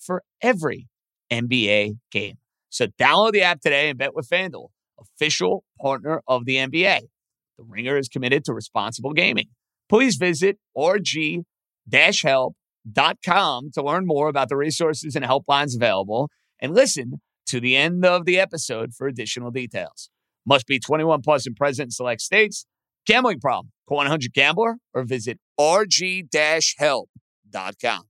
for every NBA game. So download the app today and bet with FanDuel, official partner of the NBA. The Ringer is committed to responsible gaming. Please visit rg-help.com to learn more about the resources and helplines available and listen to the end of the episode for additional details. Must be 21 plus and present in select states. Gambling problem? Call 100 Gambler or visit rg-help.com.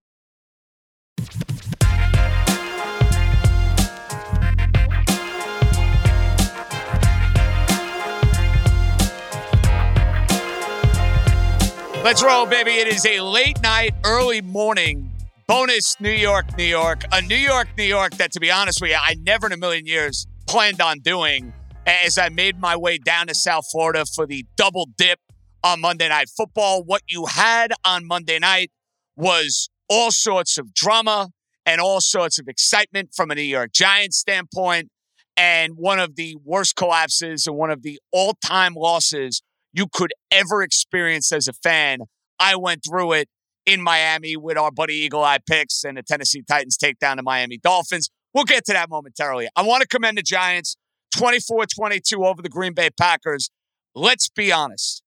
Let's roll, baby. It is a late night, early morning bonus New York, New York. A New York, New York that, to be honest with you, I never in a million years planned on doing as I made my way down to South Florida for the double dip on Monday Night Football. What you had on Monday night was all sorts of drama and all sorts of excitement from a New York Giants standpoint, and one of the worst collapses and one of the all time losses you could ever experience as a fan. I went through it in Miami with our buddy Eagle Eye Picks and the Tennessee Titans take down the Miami Dolphins. We'll get to that momentarily. I want to commend the Giants 24 22 over the Green Bay Packers. Let's be honest.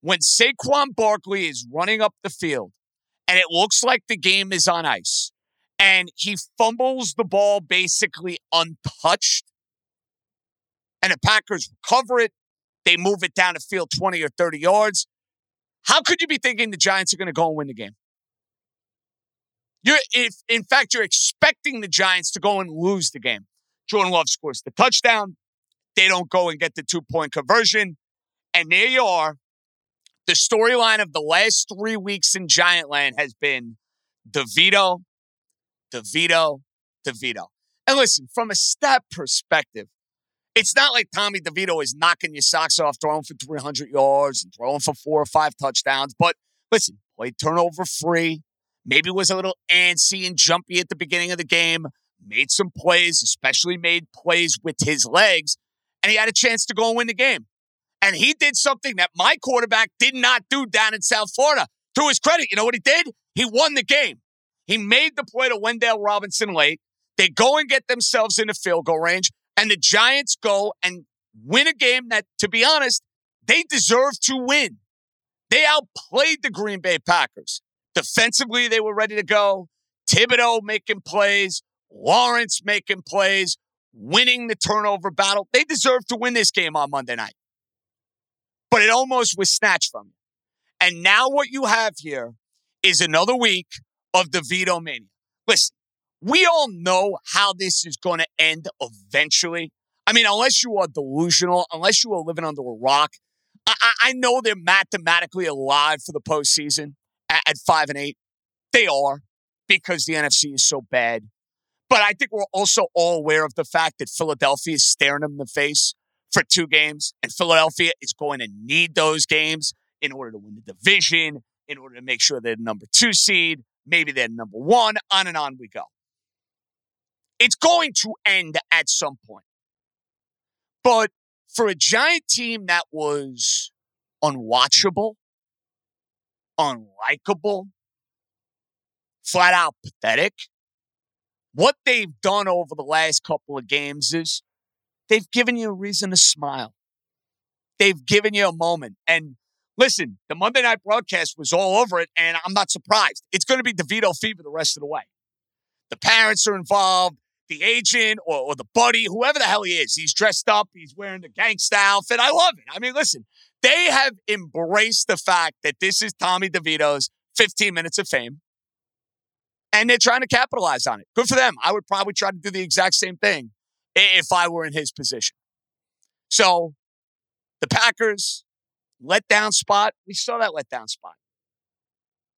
When Saquon Barkley is running up the field and it looks like the game is on ice and he fumbles the ball basically untouched and the Packers recover it, they move it down the field 20 or 30 yards. How could you be thinking the Giants are going to go and win the game? You're, if in fact, you're expecting the Giants to go and lose the game. Jordan Love scores the touchdown. They don't go and get the two point conversion. And there you are. The storyline of the last three weeks in Giantland has been DeVito, DeVito, DeVito. And listen, from a stat perspective, it's not like Tommy DeVito is knocking your socks off, throwing for 300 yards and throwing for four or five touchdowns. But listen, played turnover free. Maybe was a little antsy and jumpy at the beginning of the game. Made some plays, especially made plays with his legs, and he had a chance to go and win the game. And he did something that my quarterback did not do down in South Florida. To his credit, you know what he did? He won the game. He made the play to Wan'Dale Robinson late. They go and get themselves in the field goal range, and the Giants go and win a game that, to be honest, they deserve to win. They outplayed the Green Bay Packers. Defensively, they were ready to go. Thibodeaux making plays, Lawrence making plays, winning the turnover battle. They deserve to win this game on Monday night. But it almost was snatched from you. And now what you have here is another week of DeVito mania. Listen, we all know how this is going to end eventually. I mean, unless you are delusional, unless you are living under a rock, I, I know they're mathematically alive for the postseason at, at five and eight. They are because the NFC is so bad. But I think we're also all aware of the fact that Philadelphia is staring them in the face for two games, and Philadelphia is going to need those games in order to win the division, in order to make sure they're the number two seed, Maybe they're number one. On and on we go. It's going to end at some point. But for a giant team that was unwatchable, unlikable, flat out pathetic, what they've done over the last couple of games is they've given you a reason to smile. They've given you a moment. And listen, the Monday night broadcast was all over it, and I'm not surprised. It's going to be DeVito fever the rest of the way. The parents are involved, the agent or, or the buddy, whoever the hell he is. He's dressed up, he's wearing the gangsta outfit. I love it. I mean, listen, they have embraced the fact that this is Tommy DeVito's 15 minutes of fame. And they're trying to capitalize on it. Good for them. I would probably try to do the exact same thing if I were in his position. So the Packers, letdown spot. We saw that letdown spot.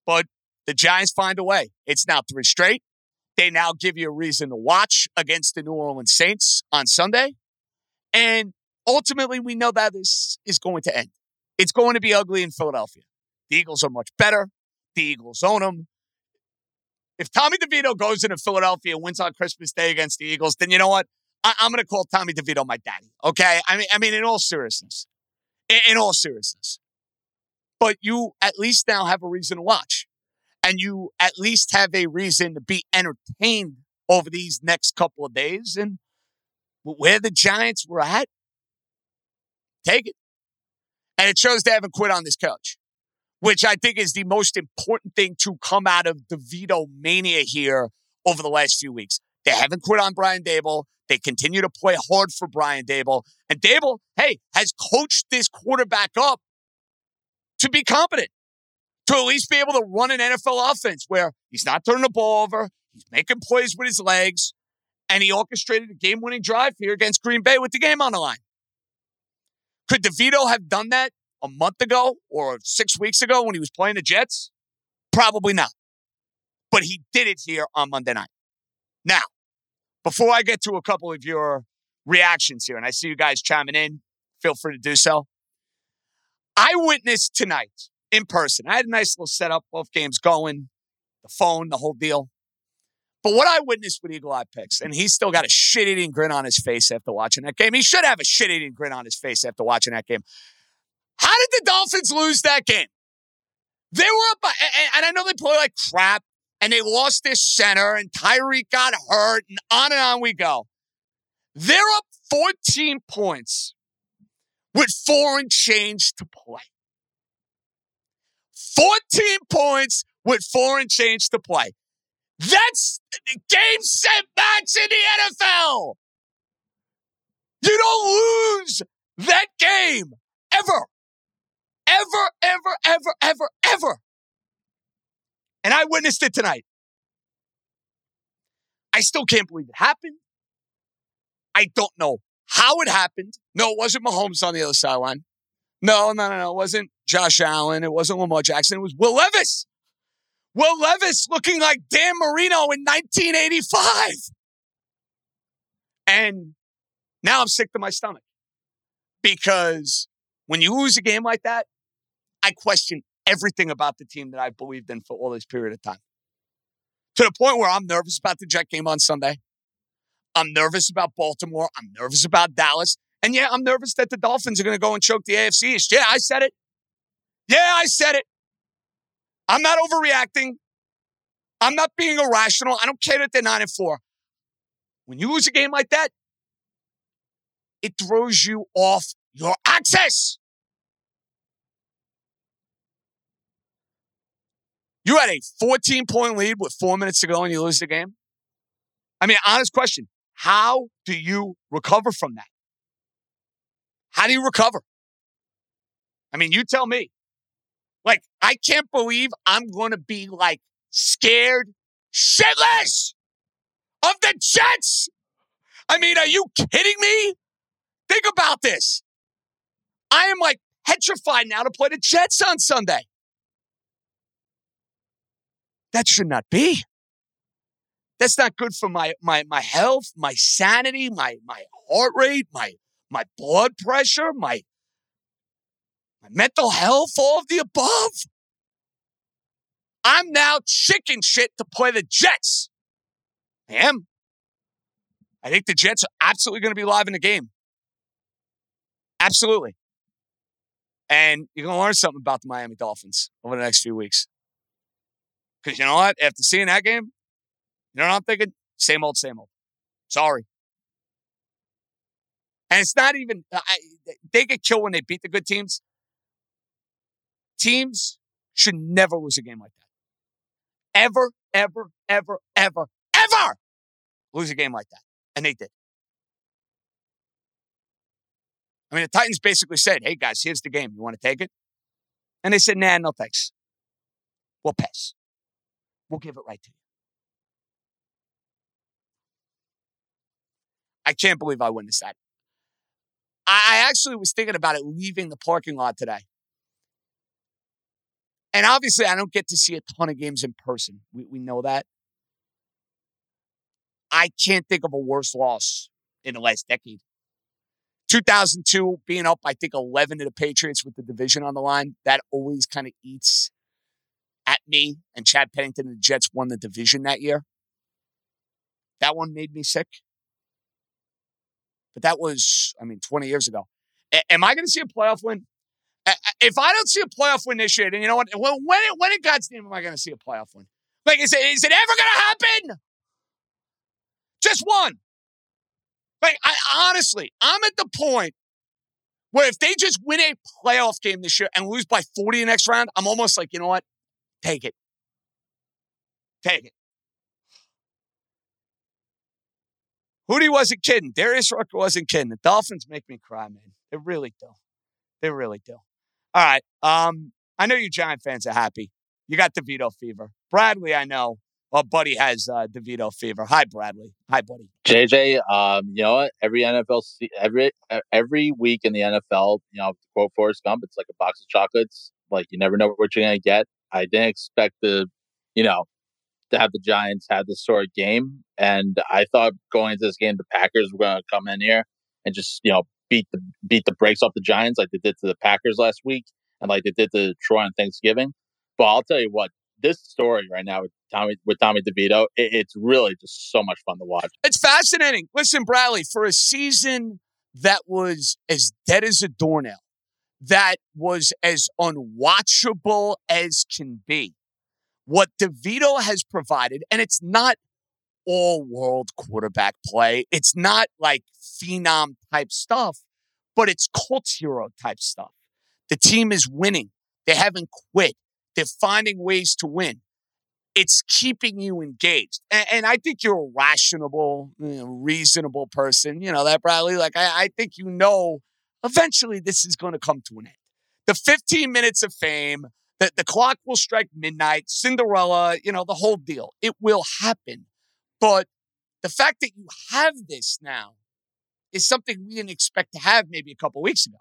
But the Giants find a way. It's now three straight. They now give you a reason to watch against the New Orleans Saints on Sunday. And ultimately, we know that this is going to end. It's going to be ugly in Philadelphia. The Eagles are much better. The Eagles own them. If Tommy DeVito goes into Philadelphia and wins on Christmas Day against the Eagles, then you know what? I, am going to call Tommy DeVito my daddy. Okay, I mean, I mean, in all seriousness, in, in all seriousness. But you at least now have a reason to watch, and you at least have a reason to be entertained over these next couple of days. And where the Giants were at, take it. And it shows they haven't quit on this coach, which I think is the most important thing to come out of DeVito mania here over the last few weeks. They haven't quit on Brian Daboll. They continue to play hard for Brian Daboll. And Daboll, hey, has coached this quarterback up to be competent, to at least be able to run an NFL offense where he's not turning the ball over, he's making plays with his legs, and he orchestrated a game winning drive here against Green Bay with the game on the line. Could DeVito have done that a month ago or six weeks ago when he was playing the Jets? Probably not. But he did it here on Monday night. Now, before I get to a couple of your reactions here, and I see you guys chiming in, feel free to do so. I witnessed tonight in person. I had a nice little setup, both games going, the phone, the whole deal. But what I witnessed with Eagle Eye Picks, and he's still got a shit eating grin on his face after watching that game. He should have a shit eating grin on his face after watching that game. How did the Dolphins lose that game? They were up, and I know they play like crap, and they lost their center, and Tyreek got hurt, and on and on we go. They're up 14 points with four and change to play. 14 points with four and change to play. That's game, set, match in the NFL. You don't lose that game ever. Ever, ever, ever, ever, ever. And I witnessed it tonight. I still can't believe it happened. I don't know how it happened. No, it wasn't Mahomes on the other sideline. No, no, no, no. It wasn't Josh Allen. It wasn't Lamar Jackson. It was Will Levis. Will Levis looking like Dan Marino in 1985. And now I'm sick to my stomach because when you lose a game like that, I question everything about the team that I've believed in for all this period of time. To the point where I'm nervous about the Jet game on Sunday. I'm nervous about Baltimore. I'm nervous about Dallas. And yeah, I'm nervous that the Dolphins are going to go and choke the AFC East. Yeah, I said it. Yeah, I said it. I'm not overreacting. I'm not being irrational. I don't care that they're nine and four. When you lose a game like that, it throws you off your axis. You had a 14 point lead with four minutes to go and you lose the game. I mean, honest question. How do you recover from that? How do you recover? I mean, you tell me. Like, I can't believe I'm going to be like scared shitless of the Jets. I mean, are you kidding me? Think about this. I am like petrified now to play the Jets on Sunday. That should not be. That's not good for my my my health, my sanity, my my heart rate, my my blood pressure, my my mental health, all of the above. I'm now chicken shit to play the Jets. I am. I think the Jets are absolutely going to be live in the game. Absolutely. And you're going to learn something about the Miami Dolphins over the next few weeks. Because you know what? After seeing that game, you know what I'm thinking? Same old, same old. Sorry. And it's not even, uh, I, they get killed when they beat the good teams. Teams should never lose a game like that. Ever, ever, ever, ever, ever lose a game like that. And they did. I mean, the Titans basically said, hey, guys, here's the game. You want to take it? And they said, nah, no thanks. We'll pass. We'll give it right to you. I can't believe I witnessed that. I actually was thinking about it leaving the parking lot today. And obviously, I don't get to see a ton of games in person. We, we know that. I can't think of a worse loss in the last decade. 2002, being up, I think, 11 to the Patriots with the division on the line, that always kind of eats at me. And Chad Pennington and the Jets won the division that year. That one made me sick. But that was, I mean, 20 years ago. A- am I going to see a playoff win? A- if I don't see a playoff win this year, then you know what? When, when, when in God's name am I going to see a playoff win? Like, is it, is it ever going to happen? Just one. Like, I honestly, I'm at the point where if they just win a playoff game this year and lose by 40 the next round, I'm almost like, you know what? Take it. Take it. Hootie wasn't kidding. Darius Rucker wasn't kidding. The Dolphins make me cry, man. They really do. They really do. All right. Um, I know you Giant fans are happy. You got DeVito fever. Bradley, I know. Well, Buddy has uh, DeVito fever. Hi, Bradley. Hi, Buddy. JJ, um, you know what? Every NFL, every every week in the NFL, you know, quote Forrest Gump, it's like a box of chocolates. Like you never know what you're gonna get. I didn't expect the, you know, to have the Giants have this sort of game, and I thought going into this game, the Packers were gonna come in here and just you know beat the beat the brakes off the Giants like they did to the Packers last week, and like they did to Troy on Thanksgiving. But I'll tell you what, this story right now with Tommy with Tommy DeVito, it, it's really just so much fun to watch. It's fascinating. Listen, Bradley, for a season that was as dead as a doornail, that was as unwatchable as can be, what DeVito has provided, and it's not all world quarterback play. It's not like phenom type stuff, but it's cult hero type stuff. The team is winning. They haven't quit. They're finding ways to win. It's keeping you engaged. And, and I think you're a rational, you know, reasonable person. You know that, Bradley? Like, I, I think you know eventually this is going to come to an end. The 15 minutes of fame, the, the clock will strike midnight, Cinderella, you know, the whole deal. It will happen. But the fact that you have this now is something we didn't expect to have maybe a couple weeks ago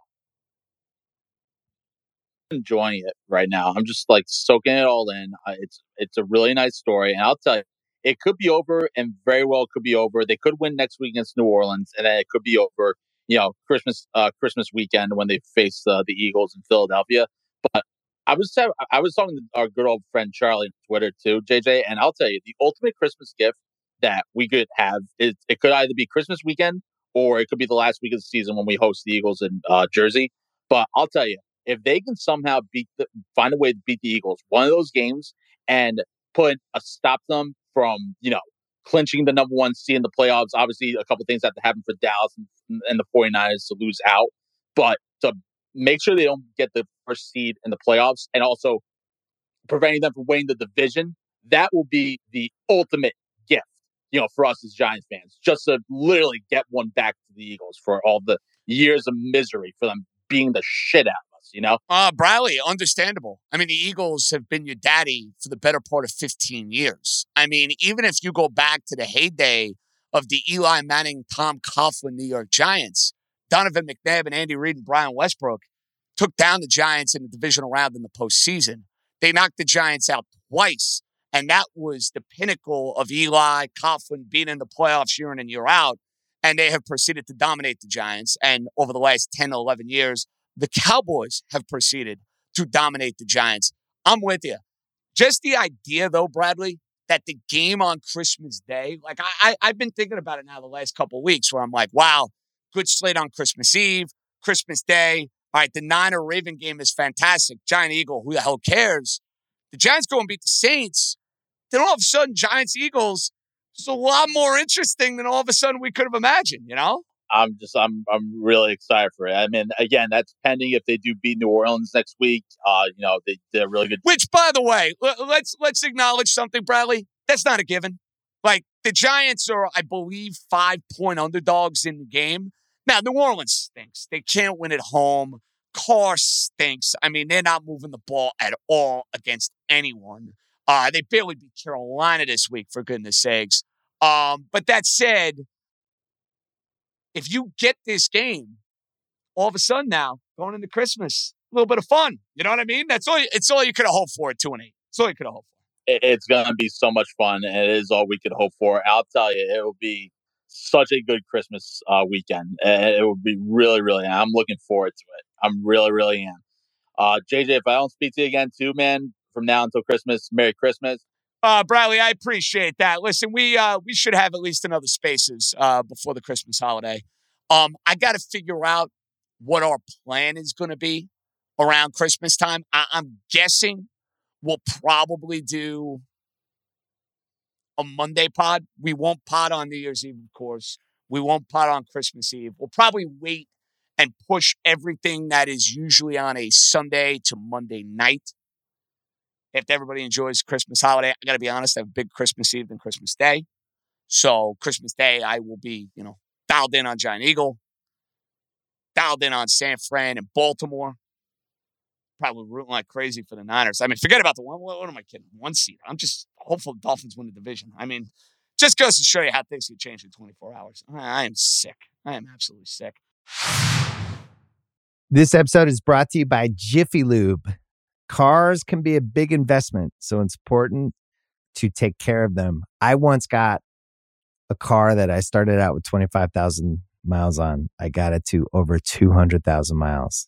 enjoying it right now. I'm just like soaking it all in. It's it's a really nice story, and I'll tell you, it could be over, and very well could be over. They could win next week against New Orleans, and then it could be over. You know, Christmas uh, Christmas weekend when they face uh, the Eagles in Philadelphia. But I was I was talking to our good old friend Charlie on Twitter too, JJ, and I'll tell you, the ultimate Christmas gift that we could have is it could either be Christmas weekend or it could be the last week of the season when we host the Eagles in uh, Jersey. But I'll tell you, if they can somehow beat the, find a way to beat the Eagles, one of those games, and put a stop them from you know clinching the number one seed in the playoffs. Obviously, a couple things have to happen for Dallas and, and the 49ers to lose out, but to make sure they don't get the first seed in the playoffs, and also preventing them from winning the division, that will be the ultimate gift, you know, for us as Giants fans, just to literally get one back to the Eagles for all the years of misery for them being the shit out of us, you know? Uh, Bradley, understandable. I mean, the Eagles have been your daddy for the better part of 15 years. I mean, even if you go back to the heyday of the Eli Manning, Tom Coughlin New York Giants, Donovan McNabb and Andy Reid and Brian Westbrook took down the Giants in the divisional round in the postseason. They knocked the Giants out twice, and that was the pinnacle of Eli Coughlin being in the playoffs year in and year out. And they have proceeded to dominate the Giants. And over the last 10 or 11 years, the Cowboys have proceeded to dominate the Giants. I'm with you. Just the idea, though, Bradley, that the game on Christmas Day, like I, I have been thinking about it now the last couple weeks, where I'm like, wow, good slate on Christmas Eve, Christmas Day. All right, the Niner Raven game is fantastic. Giant Eagle, who the hell cares? The Giants go and beat the Saints. Then all of a sudden, Giants Eagles is a lot more interesting than all of a sudden we could have imagined. You know? I'm just I'm I'm really excited for it. I mean, again, that's pending if they do beat New Orleans next week. Uh, you know, they they're really good. Which, by the way, let's let's acknowledge something, Bradley. That's not a given. Like the Giants are, I believe, five point underdogs in the game. Now, New Orleans stinks. They can't win at home. Carr stinks. I mean, they're not moving the ball at all against anyone. Uh, they barely beat Carolina this week, for goodness sakes. Um, but that said, if you get this game, all of a sudden now, going into Christmas, a little bit of fun. You know what I mean? That's all. It's all you could have hoped for at two and eight. It's all you could have hoped for. It's to be so much fun, and it is all we could hope for. I'll tell you, it will be such a good Christmas uh, weekend. It will be really, really. I'm looking forward to it. I'm really, really am. Uh, JJ, if I don't speak to you again, too, man, from now until Christmas, Merry Christmas. Uh, Bradley, I appreciate that. Listen, we uh, we should have at least another spaces uh, before the Christmas holiday. Um, I got to figure out what our plan is going to be around Christmas time. I- I'm guessing we'll probably do a Monday pod. We won't pod on New Year's Eve, of course. We won't pod on Christmas Eve. We'll probably wait and push everything that is usually on a Sunday to Monday night if everybody enjoys Christmas holiday, I got to be honest, I have a big Christmas Eve and Christmas Day. So Christmas Day, I will be, you know, dialed in on Giant Eagle, dialed in on San Fran and Baltimore. Probably rooting like crazy for the Niners. I mean, forget about the one. What am I kidding? One seed. I'm just hopeful the Dolphins win the division. I mean, just goes to show you how things can change in 24 hours. I am sick. I am absolutely sick. This episode is brought to you by Jiffy Lube. Cars can be a big investment, so it's important to take care of them. I once got a car that I started out with 25,000 miles on. I got it to over 200,000 miles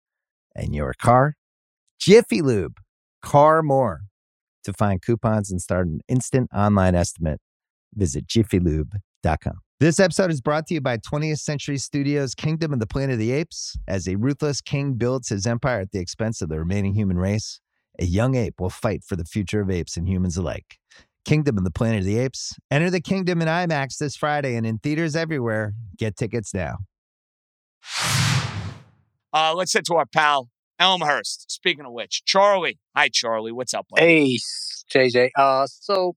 and your car. Jiffy Lube, car more. To find coupons and start an instant online estimate, visit jiffylube.com. This episode is brought to you by 20th Century Studios' Kingdom of the Planet of the Apes. As a ruthless king builds his empire at the expense of the remaining human race, a young ape will fight for the future of apes and humans alike. Kingdom of the Planet of the Apes. Enter the kingdom in IMAX this Friday and in theaters everywhere. Get tickets now. Uh, let's head to our pal Elmhurst. Speaking of which, Charlie. Hi, Charlie. What's up? Buddy? Hey, JJ. Uh, so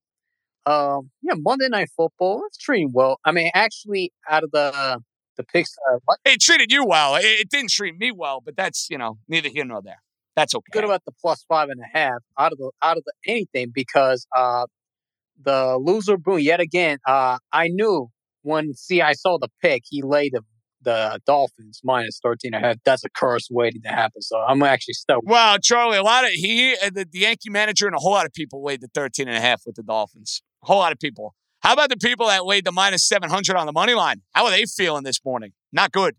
um, yeah, Monday Night Football. It's treating well. I mean, actually, out of the the picks, uh, what? it treated you well. It, it, didn't treat me well, but that's you know neither here nor there. That's okay. Good about the plus five and a half out of the out of the anything because uh, the loser boom yet again. Uh, I knew when see I saw the pick, he laid the the Dolphins minus 13 and a half. That's a curse waiting to happen. So I'm actually stoked. Wow, Charlie, a lot of he the, the Yankee manager and a whole lot of people laid the 13 and a half with the Dolphins. A whole lot of people. How about the people that laid the minus 700 on the money line? How are they feeling this morning? Not good.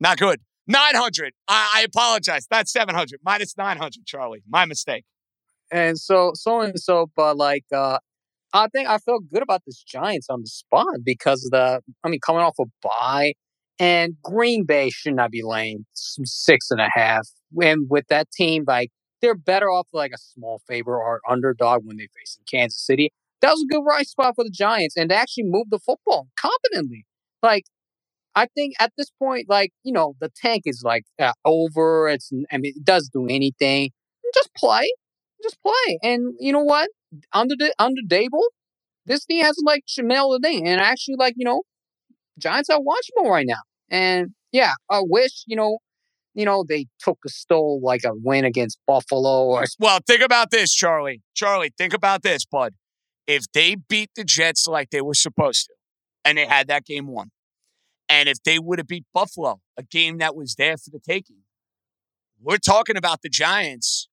Not good. 900. I, I apologize. Not 700. Minus 900, Charlie. My mistake. And so, so and so, but like, uh, I think I feel good about this Giants on the spot because of the, I mean, coming off a bye and Green Bay should not be laying six and a half. And with that team, like, they're better off like a small favor or underdog when they face in Kansas City that was a good right spot for the Giants and they actually moved the football competently. Like, I think at this point, like, you know, the tank is like uh, over. It's, I mean, it does do anything. Just play. Just play. And you know what? Under the, under Daboll, this team has like Shamel the And actually, like, you know, Giants are watchable right now. And yeah, I wish, you know, you know, they took a stole like a win against Buffalo or Well, think about this, Charlie. Charlie, think about this, bud. If they beat the Jets like they were supposed to, and they had that game won, and if they would have beat Buffalo, a game that was there for the taking, we're talking about the Giants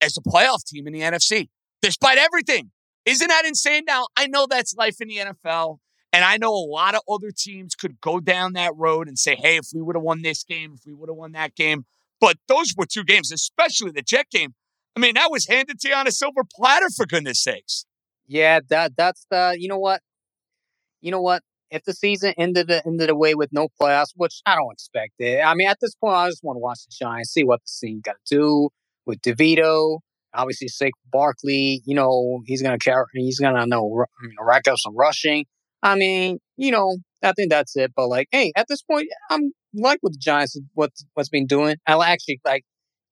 as a playoff team in the NFC, despite everything. Isn't that insane? Now, I know that's life in the NFL. And I know a lot of other teams could go down that road and say, hey, if we would have won this game, if we would have won that game. But those were two games, especially the Jet game. I mean, that was handed to you on a silver platter, for goodness sakes. Yeah, that that's the you know what? You know what? If the season ended the ended away with no playoffs, which I don't expect it. I mean, at this point, I just want to watch the Giants, see what the team got to do with DeVito. Obviously, Saquon Barkley, you know, he's gonna carry, he's gonna know, I mean, rack up some rushing. I mean, you know, I think that's it. But like, hey, at this point, I'm like with the Giants, what what's been doing. I actually like,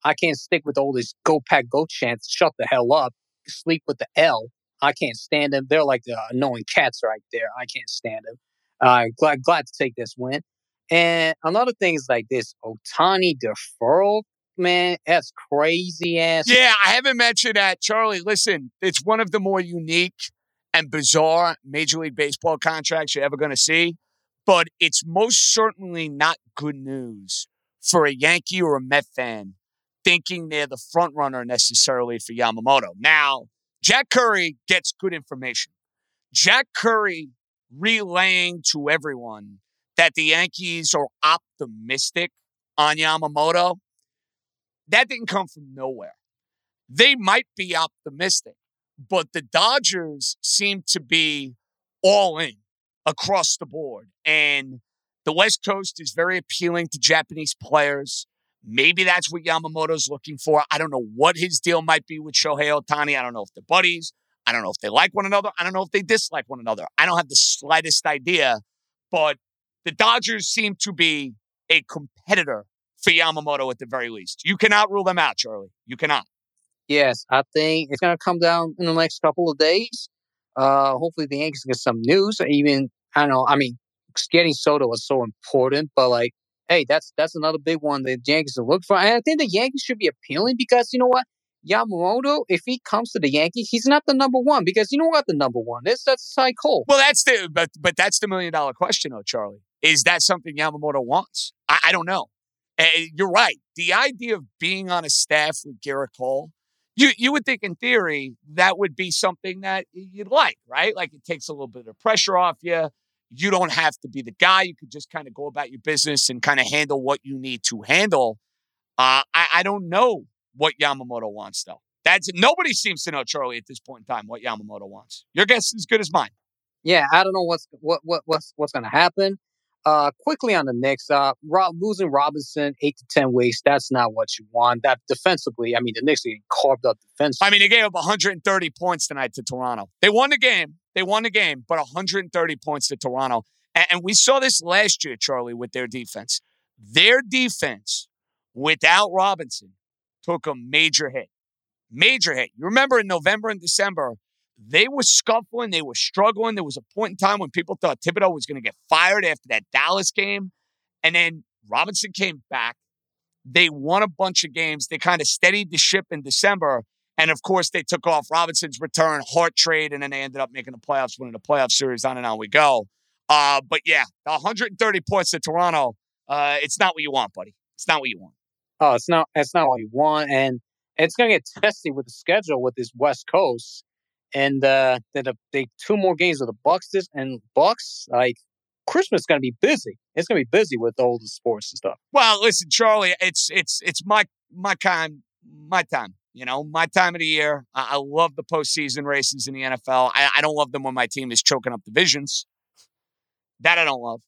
I can't stick with all this "Go Pack Go" chants. Shut the hell up. Sleep with the L. I can't stand them. They're like the annoying cats right there. I can't stand them. Uh, glad glad to take this win. And another thing is like this Ohtani deferral, man. That's crazy ass. Yeah, I haven't mentioned that, Charlie. Listen, it's one of the more unique and bizarre Major League Baseball contracts you're ever going to see, but it's most certainly not good news for a Yankee or a Met fan thinking they're the front runner necessarily for Yamamoto. Now, Jack Curry gets good information. Jack Curry relaying to everyone that the Yankees are optimistic on Yamamoto. That didn't come from nowhere. They might be optimistic, but the Dodgers seem to be all in across the board. And the West Coast is very appealing to Japanese players. Maybe that's what Yamamoto's looking for. I don't know what his deal might be with Shohei Ohtani. I don't know if they're buddies. I don't know if they like one another. I don't know if they dislike one another. I don't have the slightest idea. But the Dodgers seem to be a competitor for Yamamoto at the very least. You cannot rule them out, Charlie. You cannot. Yes, I think it's going to come down in the next couple of days. Uh, hopefully, the Yankees get some news. Even I don't know. I mean, getting Soto was so important, but like, hey, that's that's another big one the Yankees are looking for. And I think the Yankees should be appealing because you know what, Yamamoto, if he comes to the Yankees, he's not the number one because you know what the number one is. That's Cy Cole. Well, that's the but but that's the million dollar question, though, Charlie. Is that something Yamamoto wants? I, I don't know. Uh, you're right. The idea of being on a staff with Gerrit Cole you you would think in theory that would be something that you'd like, right? Like it takes a little bit of pressure off you. You don't have to be the guy. You could just kind of go about your business and kind of handle what you need to handle. Uh, I, I don't know what Yamamoto wants though. That's nobody seems to know Charlie at this point in time what Yamamoto wants. Your guess is as good as mine. Yeah, I don't know what's what what what's what's going to happen. Uh, quickly on the Knicks, uh, Rob, losing Robinson eight to ten weeks. That's not what you want. That defensively, I mean, the Knicks are getting carved up defensively. I mean, they gave up 130 points tonight to Toronto. They won the game. They won the game, but 130 points to Toronto. And, and we saw this last year, Charlie, with their defense. Their defense, without Robinson, took a major hit. Major hit. You remember in November and December, they were scuffling, they were struggling. There was a point in time when people thought Thibodeau was going to get fired after that Dallas game. And then Robinson came back. They won a bunch of games. They kind of steadied the ship in December. And of course, they took off Robinson's return, Hart trade, and then they ended up making the playoffs, winning the playoff series. On and on we go. Uh, but yeah, 130 points to Toronto. Uh, it's not what you want, buddy. It's not what you want. Oh, it's not. It's not what you want, and it's going to get testy with the schedule with this West Coast and uh, then they two more games with the Bucks this and Bucks like Christmas is going to be busy. It's going to be busy with all the sports and stuff. Well, listen, Charlie, it's it's it's my my time, my time. You know, my time of the year. I, I love the postseason races in the NFL. I, I don't love them when my team is choking up divisions. That I don't love.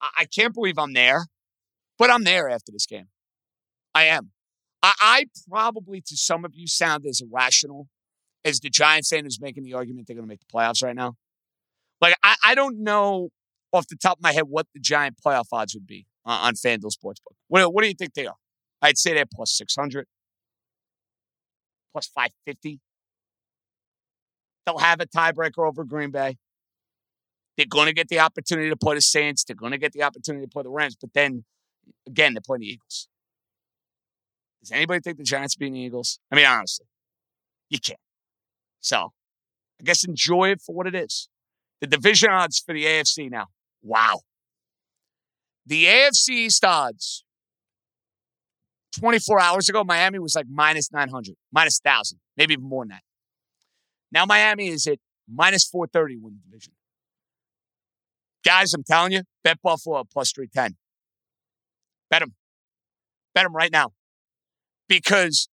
I, I can't believe I'm there, but I'm there after this game. I am. I, I probably, to some of you, sound as irrational as the Giants fan who's making the argument they're going to make the playoffs right now. Like, I, I don't know off the top of my head what the Giant playoff odds would be on FanDuel Sportsbook. What, what do you think they are? I'd say they're plus 600, plus 550. They'll have a tiebreaker over Green Bay. They're going to get the opportunity to play the Saints. They're going to get the opportunity to play the Rams. But then Again, they're playing the Eagles. Does anybody think the Giants beating the Eagles? I mean, honestly, you can't. So I guess enjoy it for what it is. The division odds for the AFC now. Wow. The AFC East odds 24 hours ago, Miami was like minus 900, minus 1,000, maybe even more than that. Now Miami is at minus 430 win the division. Guys, I'm telling you, bet Buffalo plus 310. Bet them. Bet them right now. Because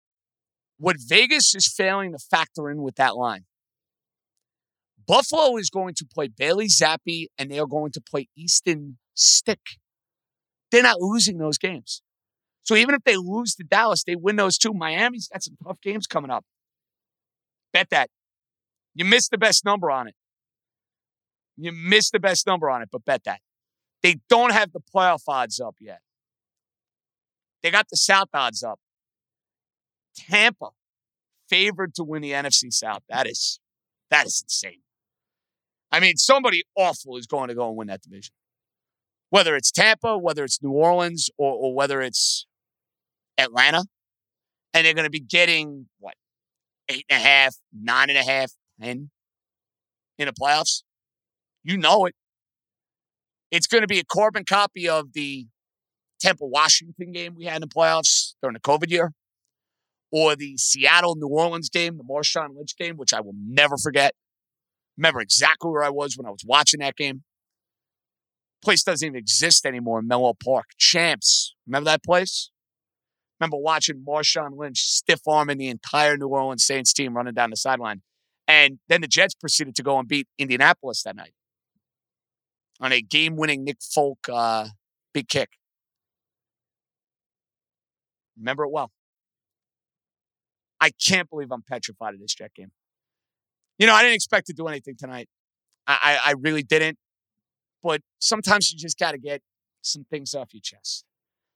what Vegas is failing to factor in with that line, Buffalo is going to play Bailey Zappe and they are going to play Easton Stick. They're not losing those games. So even if they lose to Dallas, they win those two. Miami's got some tough games coming up. Bet that. You missed the best number on it. You missed the best number on it, but bet that. They don't have the playoff odds up yet. They got the South odds up. Tampa favored to win the NFC South. That is that is insane. I mean, somebody awful is going to go and win that division. Whether it's Tampa, whether it's New Orleans, or, or whether it's Atlanta. And they're going to be getting what? Eight and a half, nine and a half, ten in the playoffs. You know it. It's going to be a carbon copy of the Tampa Washington game we had in the playoffs during the COVID year, or the Seattle New Orleans game, the Marshawn Lynch game, which I will never forget. Remember exactly where I was when I was watching that game. Place doesn't even exist anymore in Park. Champs. Remember that place? Remember watching Marshawn Lynch stiff arming the entire New Orleans Saints team running down the sideline. And then the Jets proceeded to go and beat Indianapolis that night on a game winning Nick Folk uh, big kick. Remember it well. I can't believe I'm petrified of this Jet game. You know, I didn't expect to do anything tonight. I, I, I really didn't. But sometimes you just got to get some things off your chest.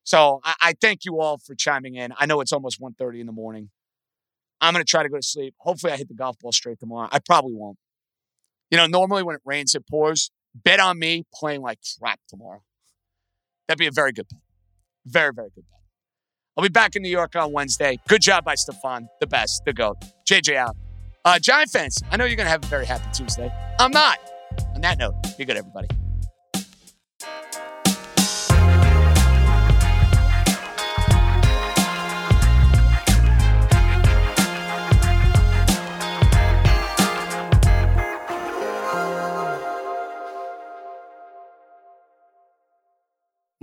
So I, I, thank you all for chiming in. I know it's almost 1.30 in the morning. I'm going to try to go to sleep. Hopefully I hit the golf ball straight tomorrow. I probably won't. You know, normally when it rains, it pours. Bet on me playing like crap tomorrow. That'd be a very good bet. Very, very good bet. I'll be back in New York on Wednesday. Good job by Stefan. The best, the GOAT. JJ out. Uh, Giant fans, I know you're going to have a very happy Tuesday. I'm not. On that note, be good, everybody.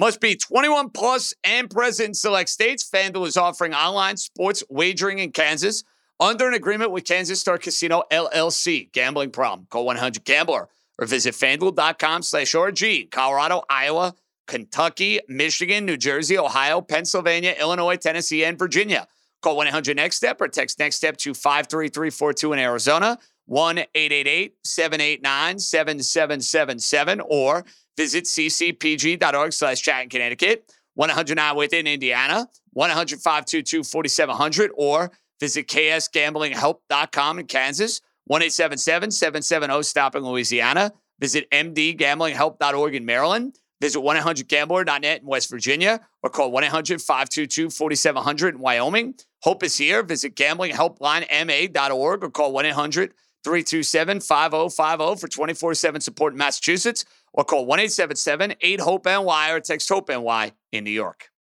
Must be 21 plus and present in select states. FanDuel is offering online sports wagering in Kansas under an agreement with Kansas Star Casino LLC. Gambling problem? Call 100 Gambler or visit fanduel.com slash RG. Colorado, Iowa, Kentucky, Michigan, New Jersey, Ohio, Pennsylvania, Illinois, Tennessee, and Virginia. Call 1 800 Next Step or text Next Step to 53342 in Arizona, 1 888 789 7777, or Visit ccpg.org slash chat in Connecticut, 109 within Indiana, 100 4700 or visit ksgamblinghelp.com in Kansas, 1-877-770-STOP in Louisiana. Visit mdgamblinghelp.org in Maryland. Visit 1-800-GAMBLER.net in West Virginia or call 1-800-522-4700 in Wyoming. Hope is here. Visit gamblinghelplinema.org or call 1-800 327 5050 for 24 7 support in Massachusetts or call 1 877 8 HOPE NY or text HOPE NY in New York.